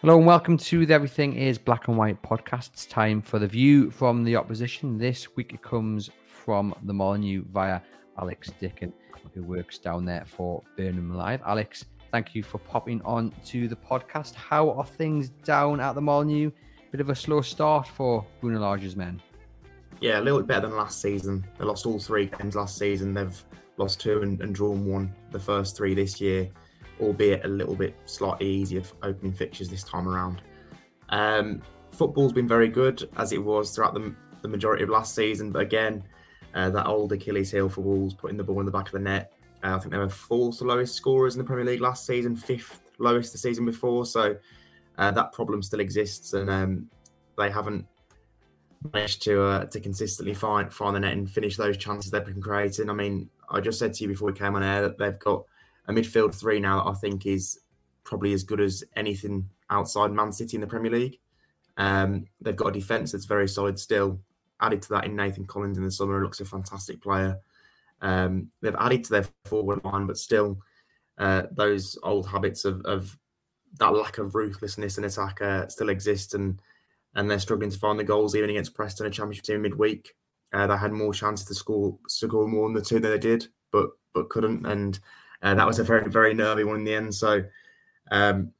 Hello and welcome to the Everything is Black and White podcast. It's time for the view from the opposition. This week it comes from the Molyneux via Alex Dicken, who works down there for Birmingham Live. Alex, thank you for popping on to the podcast. How are things down at the Molyneux? Bit of a slow start for Bruno Lage's men. Yeah, a little bit better than last season. They lost all three games last season. They've lost two and, and drawn one the first three this year albeit a little bit slightly easier opening fixtures this time around. Um, football's been very good as it was throughout the, the majority of last season, but again, uh, that old Achilles heel for Wolves, putting the ball in the back of the net. Uh, I think they were fourth lowest scorers in the Premier League last season, fifth lowest the season before. So uh, that problem still exists, and um, they haven't managed to uh, to consistently find find the net and finish those chances they've been creating. I mean, I just said to you before we came on air that they've got a midfield three now that I think is probably as good as anything outside Man City in the Premier League. Um, they've got a defence that's very solid still. Added to that in Nathan Collins in the summer, looks a fantastic player. Um, they've added to their forward line, but still, uh, those old habits of, of, that lack of ruthlessness in attack uh, still exist, and and they're struggling to find the goals even against Preston, a Championship team midweek. Uh, they had more chances to score, score more than the two that they did, but but couldn't. And uh, that was a very, very nervy one in the end. So um,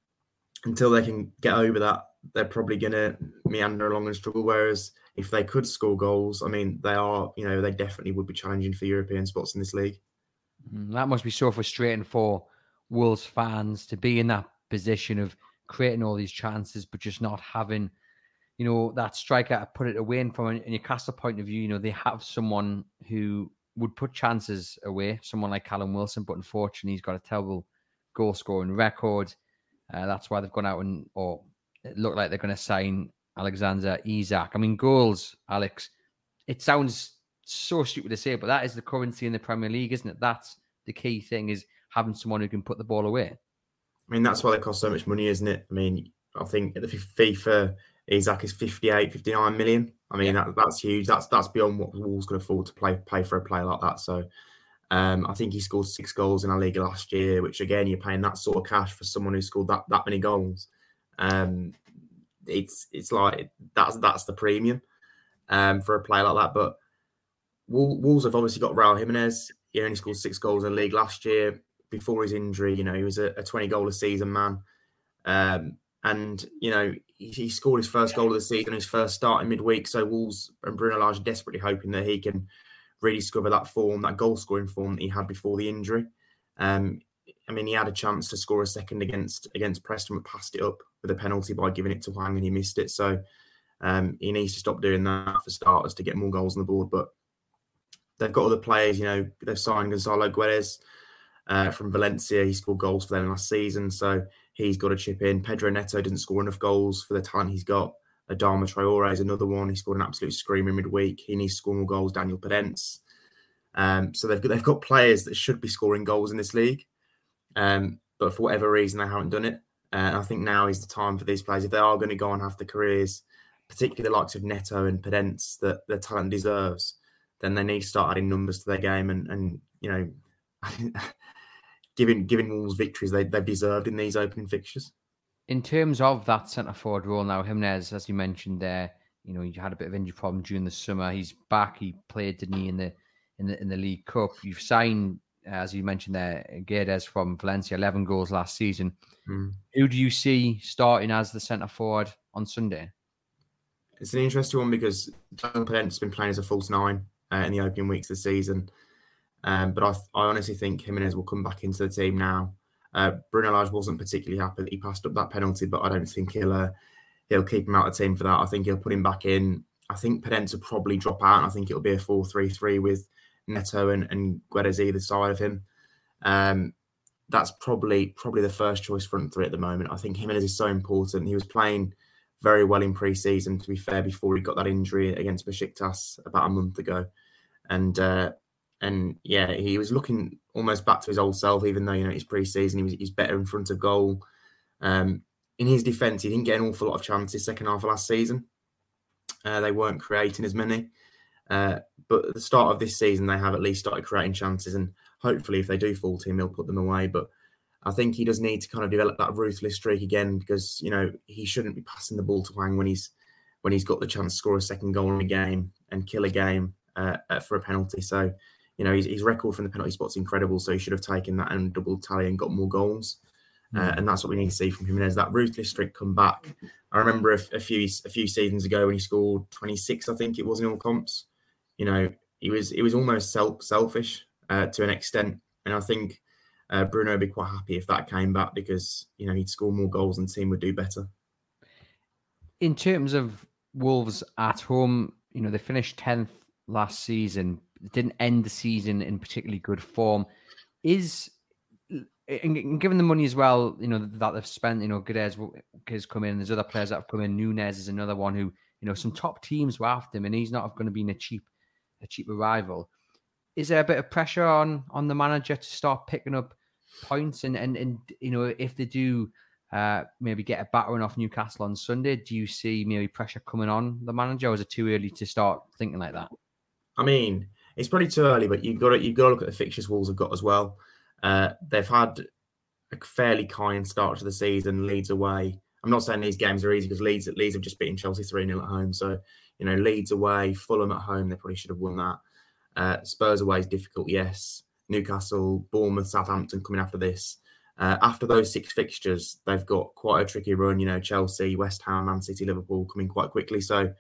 until they can get over that, they're probably going to meander along and struggle. Whereas if they could score goals, I mean, they are, you know, they definitely would be challenging for European spots in this league. Mm, that must be so frustrating for Wolves fans to be in that position of creating all these chances, but just not having, you know, that striker put it away. And from a Newcastle point of view, you know, they have someone who would put chances away, someone like Callum Wilson, but unfortunately, he's got a terrible goal scoring record. Uh, that's why they've gone out and, or it looked like they're going to sign Alexander Isak. I mean, goals, Alex, it sounds so stupid to say, but that is the currency in the Premier League, isn't it? That's the key thing is having someone who can put the ball away. I mean, that's why they cost so much money, isn't it? I mean, I think at the FIFA, Isak is 58, 59 million. I mean, yeah. that, that's huge. That's that's beyond what Wolves could afford to play pay for a player like that. So um, I think he scored six goals in our league last year, which again, you're paying that sort of cash for someone who scored that that many goals. Um, it's it's like that's that's the premium um, for a player like that. But Wolves have obviously got Raul Jimenez. He only scored six goals in the league last year. Before his injury, you know, he was a, a 20 goal a season man. Um, and you know he, he, scored his first goal of the season, his first start in midweek. So Wolves and Bruno Lage are desperately hoping that he can rediscover that form, that goal scoring form that he had before the injury. Um, I mean, he had a chance to score a second against against Preston, but passed it up with a penalty by giving it to Hwang, and he missed it. So um, he needs to stop doing that for starters to get more goals on the board. But they've got other players. You know, they've signed Gonzalo Guedes uh, from Valencia. He scored goals for them last season, so he's got to chip in. Pedro Neto didn't score enough goals for the talent he's got. Adama Traore is another one. He scored an absolute screamer midweek. He needs to score more goals. Daniel Podence. Um, so they've got, they've got players that should be scoring goals in this league, um, but for whatever reason they haven't done it. And I think now is the time for these players if they are going to go and have the careers, particularly the likes of Neto and Podence that their talent deserves. Then they need to start adding numbers to their game and and you know giving giving Wolves victories they, they've deserved in these opening fixtures. In terms of that centre forward role now, Jimenez, as you mentioned there, you know, he had a bit of injury problem during the summer. He's back. He played, didn't he, in the in the in the League Cup. You've signed, as you mentioned there, Guedes from Valencia, eleven goals last season. Mm. Who do you see starting as the centre forward on Sunday? It's an interesting one because Podence has been playing as a false nine uh, in the opening weeks of the season. Um, but I, I, honestly think Jimenez will come back into the team now. Uh, Bruno Lage wasn't particularly happy that he passed up that penalty, but I don't think he'll uh, he'll keep him out of the team for that. I think he'll put him back in. I think will probably drop out, and I think it'll be a 4-3-3 with Neto and, and Guedes either side of him. Um, that's probably probably the first choice front three at the moment. I think Jimenez is so important. He was playing very well in pre-season. To be fair, before he got that injury against Besiktas about a month ago, and uh, and yeah, he was looking almost back to his old self. Even though you know his pre-season, he was he's better in front of goal. Um, in his defence, he didn't get an awful lot of chances second half of last season. Uh, they weren't creating as many. Uh, but at the start of this season, they have at least started creating chances, and hopefully, if they do fall to him, he'll put them away. But I think he does need to kind of develop that ruthless streak again because you know he shouldn't be passing the ball to Hwang when he's when he's got the chance to score a second goal in a game and kill a game uh, for a penalty. So you know his, his, record from the penalty spot's incredible. So he should have taken that and double tally and got more goals. Uh, mm. and that's what we need to see from as that ruthless streak come back, I remember a, a, few a few seasons ago when he scored 26, I think it was in all comps. You know, he was it was almost self selfish uh, to an extent, and I think uh, Bruno would be quite happy if that came back because you know he'd score more goals and the team would do better. In terms of Wolves at home, you know they finished tenth last season, didn't end the season in particularly good form. Is and given the money as well, you know that they've spent, you know, Guedes has come in. There's other players that have come in. Nunes is another one who, you know, some top teams were after him, and he's not going to be a cheap, a cheap arrival. Is there a bit of pressure on on the manager to start picking up points, and and and you know, if they do uh, maybe get a battering off Newcastle on Sunday, do you see maybe pressure coming on the manager, or is it too early to start thinking like that? I mean, it's probably too early, but you've got to you've got to look at the fixtures Wolves have got as well. Uh, they've had a fairly kind start to the season. Leeds away. I'm not saying these games are easy because Leeds Leeds have just beaten Chelsea three 0 at home. So you know Leeds away, Fulham at home. They probably should have won that. Uh, Spurs away is difficult, yes. Newcastle, Bournemouth, Southampton coming after this. Uh, after those six fixtures, they've got quite a tricky run. You know, Chelsea, West Ham, Man City, Liverpool coming quite quickly. So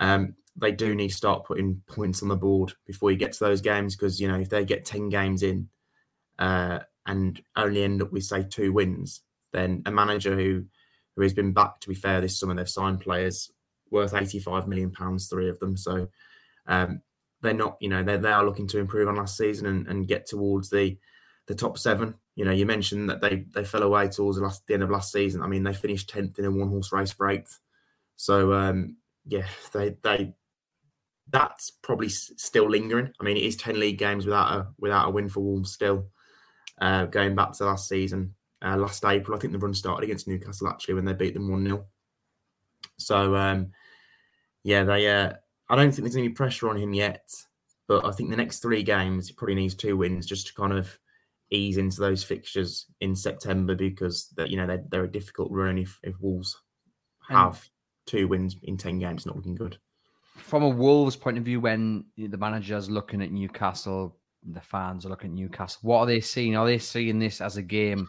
um, they do need to start putting points on the board before you get to those games because you know if they get ten games in, uh, and only end up with say two wins, then a manager who who has been back to be fair this summer they've signed players worth 85 million pounds three of them. So um, they're not you know they they are looking to improve on last season and, and get towards the the top seven. You know you mentioned that they they fell away towards the last the end of last season. I mean they finished 10th in a one horse race for eighth. So um, yeah they they that's probably still lingering i mean it is 10 league games without a without a win for wolves still uh, going back to last season, uh, last April. I think the run started against Newcastle actually when they beat them 1 0. So, um, yeah, they. Uh, I don't think there's any pressure on him yet, but I think the next three games, he probably needs two wins just to kind of ease into those fixtures in September because that you know they're, they're a difficult run if, if Wolves have two wins in 10 games, not looking good. From a Wolves point of view, when the manager's looking at Newcastle, the fans are looking at Newcastle. What are they seeing? Are they seeing this as a game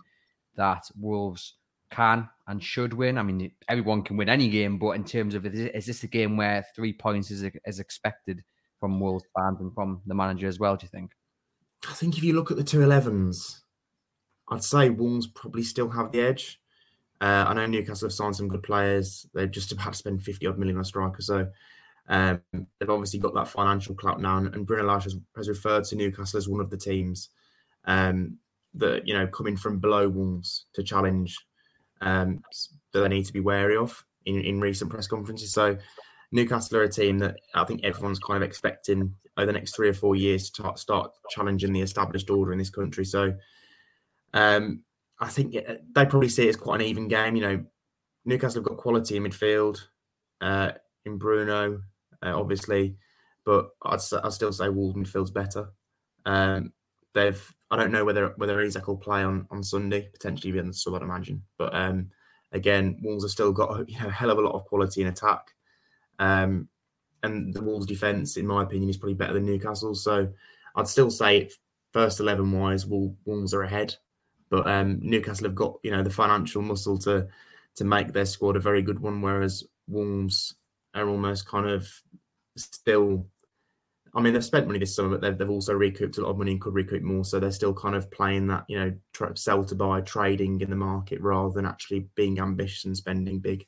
that Wolves can and should win? I mean, everyone can win any game, but in terms of is this a game where three points is, is expected from Wolves fans and from the manager as well? Do you think? I think if you look at the two 11s, I'd say Wolves probably still have the edge. Uh, I know Newcastle have signed some good players. They've just about to spend 50 odd million on a striker. So um, they've obviously got that financial clout now, and, and Bruno Lage has, has, referred to Newcastle as one of the teams um, that you know coming from below Wolves to challenge um, that they need to be wary of in, in recent press conferences. So Newcastle are a team that I think everyone's kind of expecting over the next three or four years to start, start challenging the established order in this country. So um, I think they probably see it as quite an even game. You know, Newcastle have got quality in midfield. Uh, in Bruno, uh, obviously, but I'd, I'd still say Wolves midfield's better. Um, they've I don't know whether whether Isak will play on, on Sunday, potentially even sub, I'd imagine. But um, again, Wolves have still got you know, a hell of a lot of quality in attack. Um, and the Wolves defence, in my opinion, is probably better than Newcastle. So I'd still say first eleven wise, Wolves are ahead. But um, Newcastle have got you know the financial muscle to to make their squad a very good one, whereas Wolves are almost kind of still. I mean, they've spent money this summer, but they've, they've also recouped a lot of money and could recoup more. So they're still kind of playing that, you know, sell to buy, trading in the market rather than actually being ambitious and spending big.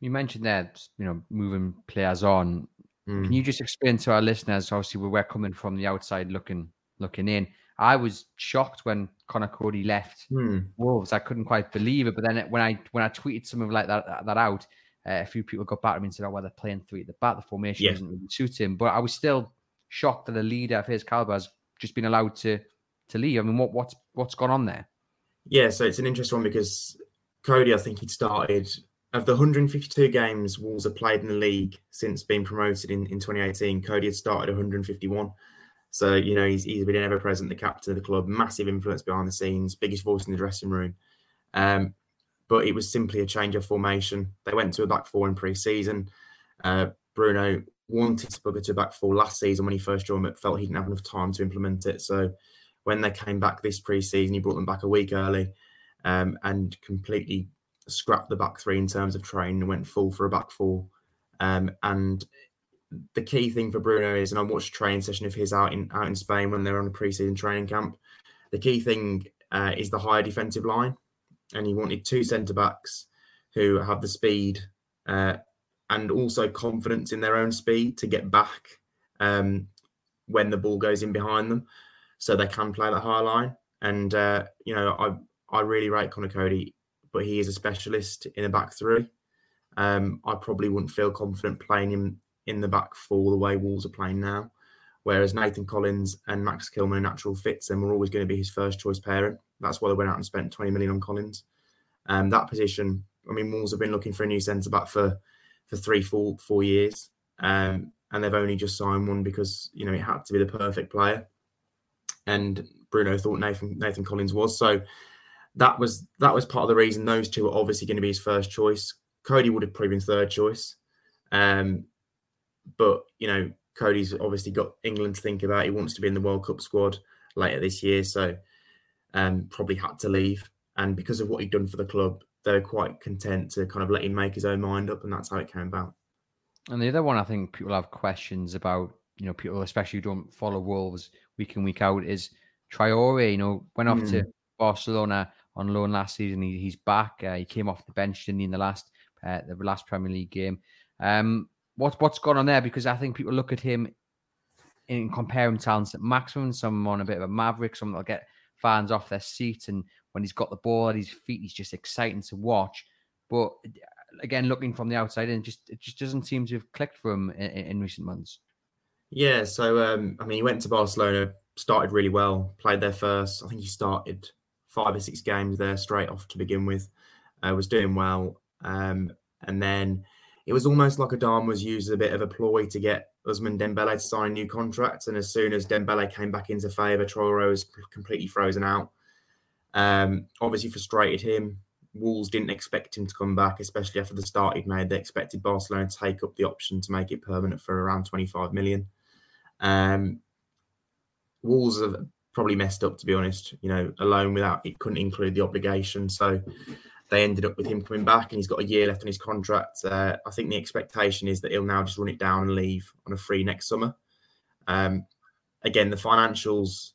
You mentioned that, you know, moving players on. Mm. Can you just explain to our listeners? Obviously, we're coming from the outside looking looking in. I was shocked when Conor Coady left Hmm. Wolves. I couldn't quite believe it. But then when I when I tweeted something like that that out, uh, a few people got back to me and said, "Oh, well, they're playing three at the back. The formation Yeah. doesn't really suit him." But I was still shocked that a leader of his caliber has just been allowed to to leave. I mean, what what's what's gone on there? Yeah, so it's an interesting one because Coady, I think he'd started of the 152 games Wolves have played in the league since being promoted in, in 2018. Coady had started 151. So, you know, he's, he's been ever present, the captain of the club, massive influence behind the scenes, biggest voice in the dressing room. Um, but it was simply a change of formation. They went to a back four in pre season. Uh, Bruno wanted to bugger to a back four last season when he first joined, but felt he didn't have enough time to implement it. So, when they came back this pre-season, he brought them back a week early um, and completely scrapped the back three in terms of training and went full for a back four. Um, and the key thing for Bruno is, and I watched a training session of his out in out in Spain when they were on a pre-season training camp. The key thing uh, is the higher defensive line, and he wanted two centre backs who have the speed uh, and also confidence in their own speed to get back um, when the ball goes in behind them so they can play that high line. And uh, you know, I I really rate Conor Coady, but he is a specialist in a back three. Um, I probably wouldn't feel confident playing him in the back four the way Wolves are playing now. Whereas Nathan Collins and Max Kilman are natural fits and were always going to be his first choice pairing. That's why they went out and spent 20 million on Collins. Um, that position, I mean, Wolves have been looking for a new centre back for for three, four, four years. Um, and they've only just signed one because, you know, it had to be the perfect player and Bruno thought Nathan Nathan Collins was. So that was that was part of the reason those two were obviously going to be his first choice. Coady would have probably been third choice, um, but you know Coady's obviously got England to think about. He wants to be in the World Cup squad later this year, so um, probably had to leave. And because of what he'd done for the club, they were quite content to kind of let him make his own mind up, and that's how it came about. And the other one I think people have questions about, you know, people especially who don't follow Wolves week in, week out, is Traore, you know, went off to Barcelona on loan last season. He, he's back. Uh, he came off the bench, didn't he, in the last uh, the last Premier League game. Um, what, what's gone on there? Because I think people look at him and compare him talents at maximum. Some on a bit of a maverick, some that'll get fans off their seat. And when he's got the ball at his feet, he's just exciting to watch. But again, looking from the outside in, just it just doesn't seem to have clicked for him in, in recent months. Yeah, so um, I mean, he went to Barcelona, started really well, played there first. I think he started five or six games there straight off to begin with. Uh, was doing well, um, and then it was almost like Adam was used as a bit of a ploy to get Ousmane Dembele to sign new contracts. And as soon as Dembele came back into favour, Traore was completely frozen out. Um, obviously frustrated him. Wolves didn't expect him to come back, especially after the start he'd made. They expected Barcelona to take up the option to make it permanent for around 25 million. Um, Wolves have probably messed up, to be honest. You know, alone without it couldn't include the obligation, so they ended up with him coming back, and he's got a year left on his contract. Uh, I think the expectation is that he'll now just run it down and leave on a free next summer. Um, again, the financials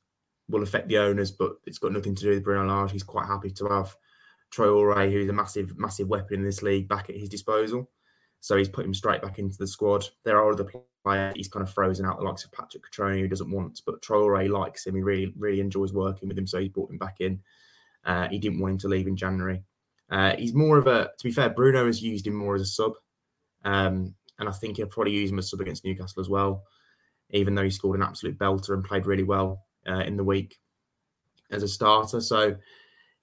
will affect the owners, but it's got nothing to do with Bruno Lage. He's quite happy to have Troy Traore, who's a massive, massive weapon in this league, back at his disposal. So he's put him straight back into the squad. There are other players he's kind of frozen out, the likes of Patrick Cutrone, who doesn't want, but Troy Traore likes him. He really, really enjoys working with him, so he brought him back in. Uh, he didn't want him to leave in January. Uh, he's more of a, to be fair, Bruno has used him more as a sub, um, and I think he'll probably use him as sub against Newcastle as well. Even though he scored an absolute belter and played really well uh, in the week as a starter, so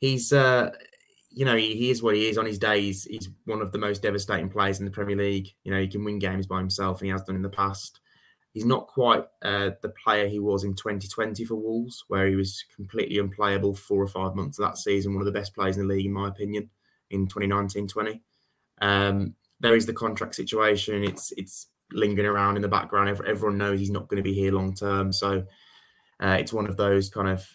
he's uh, you know, he, he, is what he is on his days. He's one of the most devastating players in the Premier League. You know, he can win games by himself, and he has done in the past. He's not quite uh, the player he was in 2020 for Wolves, where he was completely unplayable four or five months of that season. One of the best players in the league, in my opinion, in 2019-20. Um, there is the contract situation. It's it's lingering around in the background. Everyone knows he's not going to be here long term. So uh, it's one of those kind of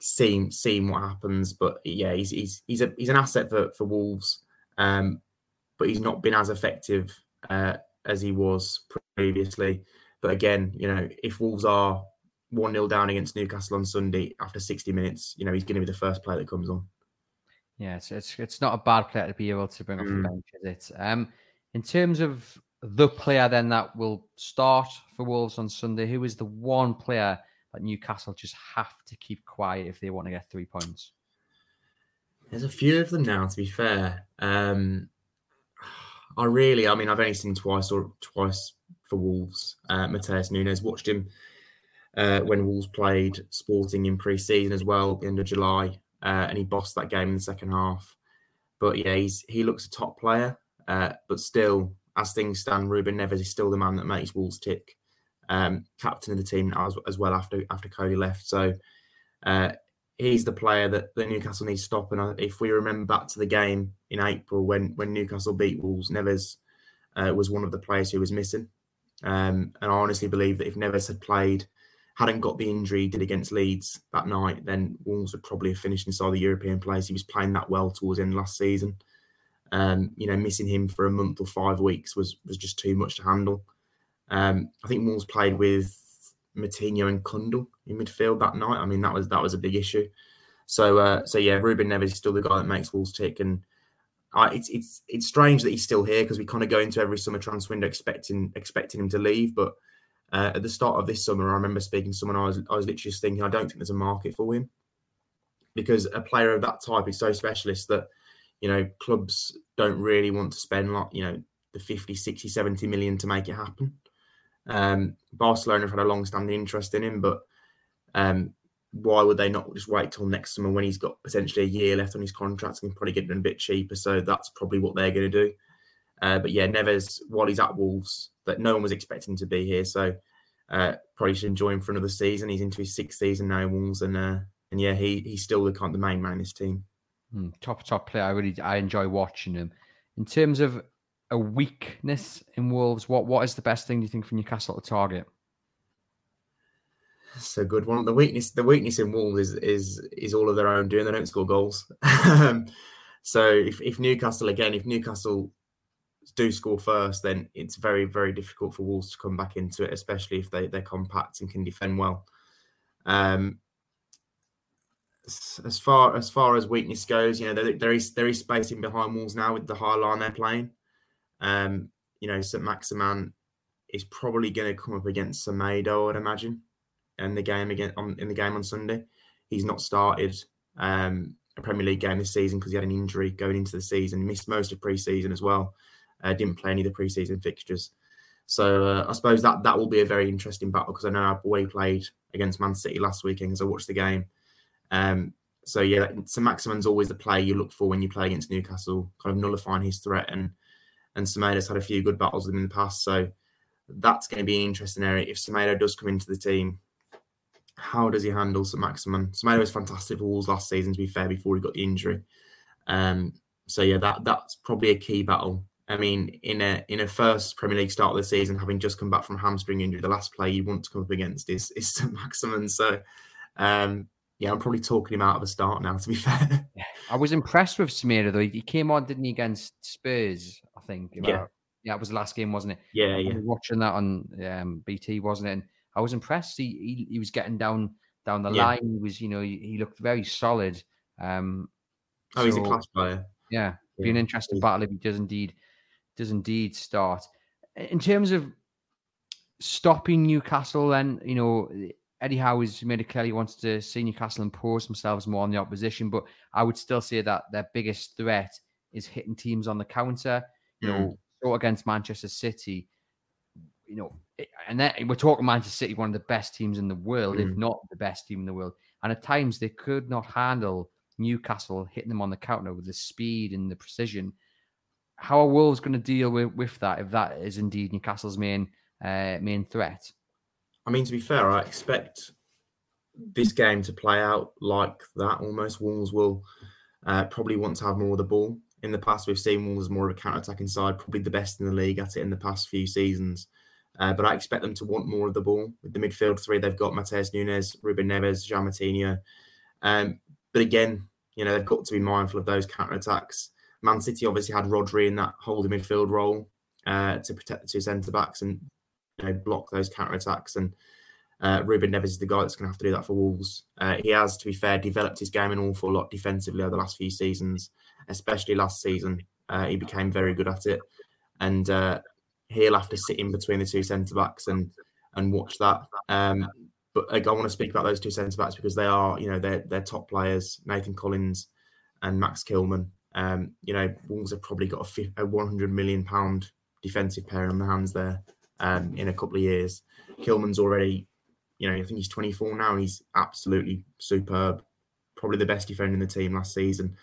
seeing seeing what happens. But yeah, he's he's he's a he's an asset for for Wolves, um, but he's not been as effective uh, as he was previously. But again, you know, if Wolves are one 0 down against Newcastle on Sunday after sixty minutes, you know, he's going to be the first player that comes on. Yeah, it's it's, it's not a bad player to be able to bring off mm. the bench, is it? Um, in terms of the player then that will start for Wolves on Sunday, who is the one player that Newcastle just have to keep quiet if they want to get three points? There's a few of them now, to be fair. Um, I really, I mean, I've only seen twice or twice for Wolves. Uh, Matheus Nunes watched him uh, when Wolves played Sporting in pre-season as well, end of July, uh, and he bossed that game in the second half. But yeah, he's he looks a top player, uh, but still, as things stand, Ruben Neves is still the man that makes Wolves tick. Um, captain of the team as, as well after after Coady left, so uh, he's the player that, that Newcastle needs to stop. And if we remember back to the game in April when when Newcastle beat Wolves, Neves uh, was one of the players who was missing. Um, and I honestly believe that if Neves had played, hadn't got the injury he did against Leeds that night, then Wolves would probably have finished inside the European place. He was playing that well towards end last season. Um, you know, missing him for a month or five weeks was was just too much to handle. Um, I think Wolves played with Moutinho and Cundle in midfield that night. I mean, that was that was a big issue. So, uh, so yeah, Ruben Neves is still the guy that makes Wolves tick, and I, it's it's it's strange that he's still here because we kind of go into every summer transfer window expecting expecting him to leave. But uh, at the start of this summer, I remember speaking to someone. I was I was literally just thinking, I don't think there's a market for him because a player of that type is so specialist that you know clubs don't really want to spend like you know the 50 60 70 million to make it happen um, Barcelona have had a long-standing interest in him, but um, why would they not just wait till next summer when he's got potentially a year left on his contract and probably get him a bit cheaper? So that's probably what they're going to do. Uh, but yeah, Neves, while he's at Wolves, that no one was expecting to be here, so uh, probably should enjoy him for another season. He's into his sixth season now in Wolves, and uh, and yeah, he he's still the kind of the main man in this team. Mm, top top player. I really I enjoy watching him. In terms of a weakness in Wolves, what what is the best thing you think for Newcastle to target? That's a good one. The weakness the weakness in Wolves is is is all of their own doing. They don't score goals. So if, if Newcastle again, if Newcastle do score first, then it's very very difficult for Wolves to come back into it, especially if they they're compact and can defend well. Um, as far as far as weakness goes, you know there, there is there is in behind Wolves now with the high line they're playing. Um, you know, St. Maximin is probably going to come up against Semedo, I'd imagine, in the game again on in the game on Sunday. He's not started um, a Premier League game this season because he had an injury going into the season. Missed most of pre-season as well. Uh, didn't play any of the pre-season fixtures. So uh, I suppose that that will be a very interesting battle because I know our boy played against Man City last weekend because I watched the game. Um, so yeah, St. Maximin's always the play you look for when you play against Newcastle, kind of nullifying his threat and and Semedo's had a few good battles with him in the past. So that's going to be an interesting area. If Semedo does come into the team, how does he handle St. Maximin? Semedo was fantastic for Wolves last season, to be fair, before he got the injury. Um, so yeah, that that's probably a key battle. I mean, in a in a first Premier League start of the season, having just come back from hamstring injury, the last player you want to come up against is is St. Maximin. So um, yeah, I'm probably talking him out of the start now. To be fair, I was impressed with Semedo though. He came on, didn't he, against Spurs? Think. About, yeah, yeah, it was the last game, wasn't it? Yeah, yeah. watching that on um, BT, wasn't it? And I was impressed. He he, he was getting down down the yeah. line. He was, you know, he, he looked very solid. Um, oh, so, he's a class player. Yeah, yeah. be an interesting battle if he does indeed does indeed start. In terms of stopping Newcastle, then you know Eddie Howe has made it clear he wants to see Newcastle impose themselves more on the opposition, but I would still say that their biggest threat is hitting teams on the counter. You mm. know, against Manchester City, you know, and then we're talking Manchester City, one of the best teams in the world, mm. if not the best team in the world. And at times they could not handle Newcastle hitting them on the counter with the speed and the precision. How are Wolves going to deal with, with that if that is indeed Newcastle's main uh, main threat? I mean, to be fair, I expect this game to play out like that. Almost Wolves will uh, probably want to have more of the ball. In the past, we've seen Wolves more of a counter-attacking side, probably the best in the league at it in the past few seasons. Uh, but I expect them to want more of the ball. With the midfield three, they've got Matheus Nunes, Ruben Neves, João Moutinho. Um, but again, you know, they've got to be mindful of those counter-attacks. Man City obviously had Rodri in that holding midfield role uh, to protect the two centre backs, and you know, block those counter attacks. And uh, Ruben Neves is the guy that's going to have to do that for Wolves. Uh, he has, to be fair, developed his game an awful lot defensively over the last few seasons, especially last season. Uh, he became very good at it, and uh, he'll have to sit in between the two centre backs and and watch that. Um, but I want to speak about those two centre backs because they are, you know, they're they're top players. Nathan Collins and Max Kilman. Um, you know, Wolves have probably got a, a 100 million pound defensive pair on the hands there um, in a couple of years. Kilman's already, you know, I think he's 24 now. He's absolutely superb. Probably the best defender in the team last season.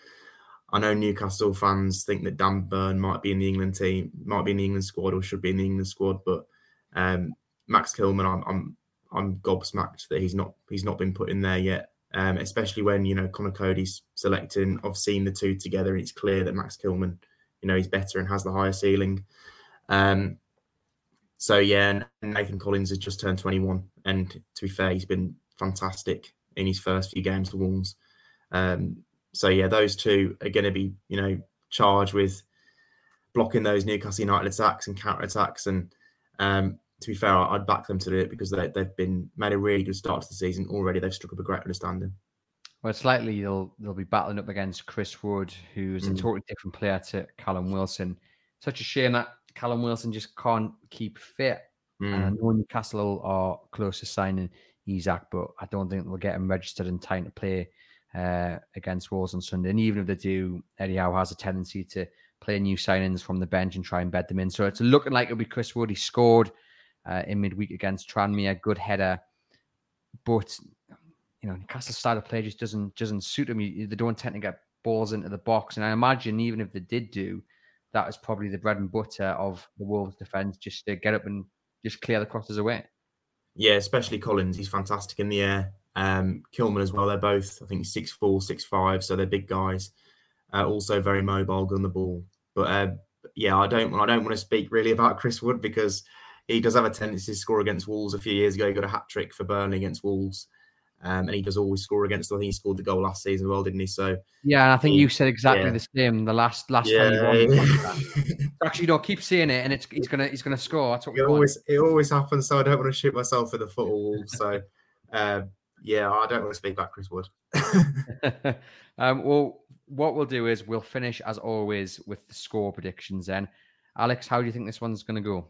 I know Newcastle fans think that Dan Burn might be in the England team, might be in the England squad, or should be in the England squad. But um, Max Kilman, I'm, I'm I'm gobsmacked that he's not he's not been put in there yet. Um, especially when you know Conor Coady's selecting. I've seen the two together, and it's clear that Max Kilman, you know, he's better and has the higher ceiling. Um, so yeah, and Nathan Collins has just turned 21, and to be fair, he's been fantastic in his first few games for Wolves. Um, so yeah, those two are going to be you know charged with blocking those Newcastle United attacks and counter attacks, and um, to be fair, I'd back them to do it because they, they've been made a really good start to the season already. They've struck up a great understanding. Well, it's likely they'll they'll be battling up against Chris Wood, who's mm. a totally different player to Callum Wilson. Such a shame that Callum Wilson just can't keep fit. Mm. And I know Newcastle are close to signing Isak, but I don't think they'll get him registered in time to play uh, against Wolves on Sunday. And even if they do, Eddie Howe has a tendency to play new signings from the bench and try and bed them in. So it's looking like it'll be Chris Wood. He scored uh, in midweek against Tranmere, good header, but you know Newcastle's style of play just doesn't doesn't suit them. They don't tend to get balls into the box, and I imagine even if they did do, that is probably the bread and butter of the Wolves' defense, just to get up and just clear the crosses away. Yeah, especially Collins, he's fantastic in the air. Um, Kilman as well. They're both, I think, six four, six five, so they're big guys. Uh, also very mobile, on the ball. But uh, yeah, I don't, I don't want to speak really about Chris Wood because he does have a tendency to score against Wolves. A few years ago, he got a hat trick for Burnley against Wolves. Um, and he does always score against. I think he scored the goal last season as well, didn't he? So yeah, and I think he, you said exactly yeah. the same. The last last yeah, time won. Actually, you know, keep seeing it, and it's he's gonna he's gonna score. That's what it always it always happens. So I don't want to shoot myself in the foot So um, yeah, I don't want to speak about Chris Wood. um, well, what we'll do is we'll finish as always with the score predictions. Then, Alex, how do you think this one's going to go?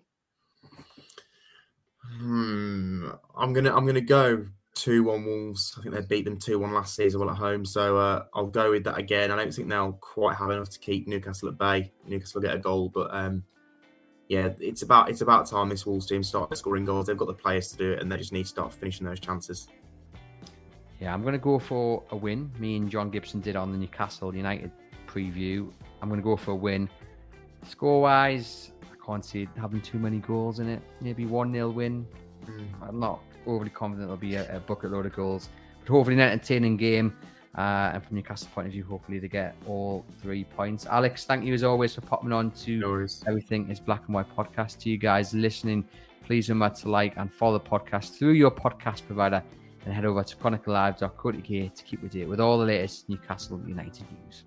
Hmm. I'm gonna I'm gonna go two one Wolves. I think they beat them two one last season while at home, so uh, I'll go with that again. I don't think they'll quite have enough to keep Newcastle at bay. Newcastle will get a goal, but um, yeah, it's about it's about time this Wolves team start scoring goals. They've got the players to do it, and they just need to start finishing those chances. Yeah, I'm going to go for a win. Me and John Gibson did on the Newcastle United preview. I'm going to go for a win. Score wise, I can't see having too many goals in it. Maybe 1 0 win. Mm. I'm not overly confident there'll be a, a, bucket load of goals, but hopefully an entertaining game. Uh, and from Newcastle's point of view, hopefully they get all three points. Alex, thank you as always for popping on to no Everything is Black and White podcast. To you guys listening, please remember to like and follow the podcast through your podcast provider and head over to chroniclelive.co.uk to keep with date with all the latest Newcastle United news.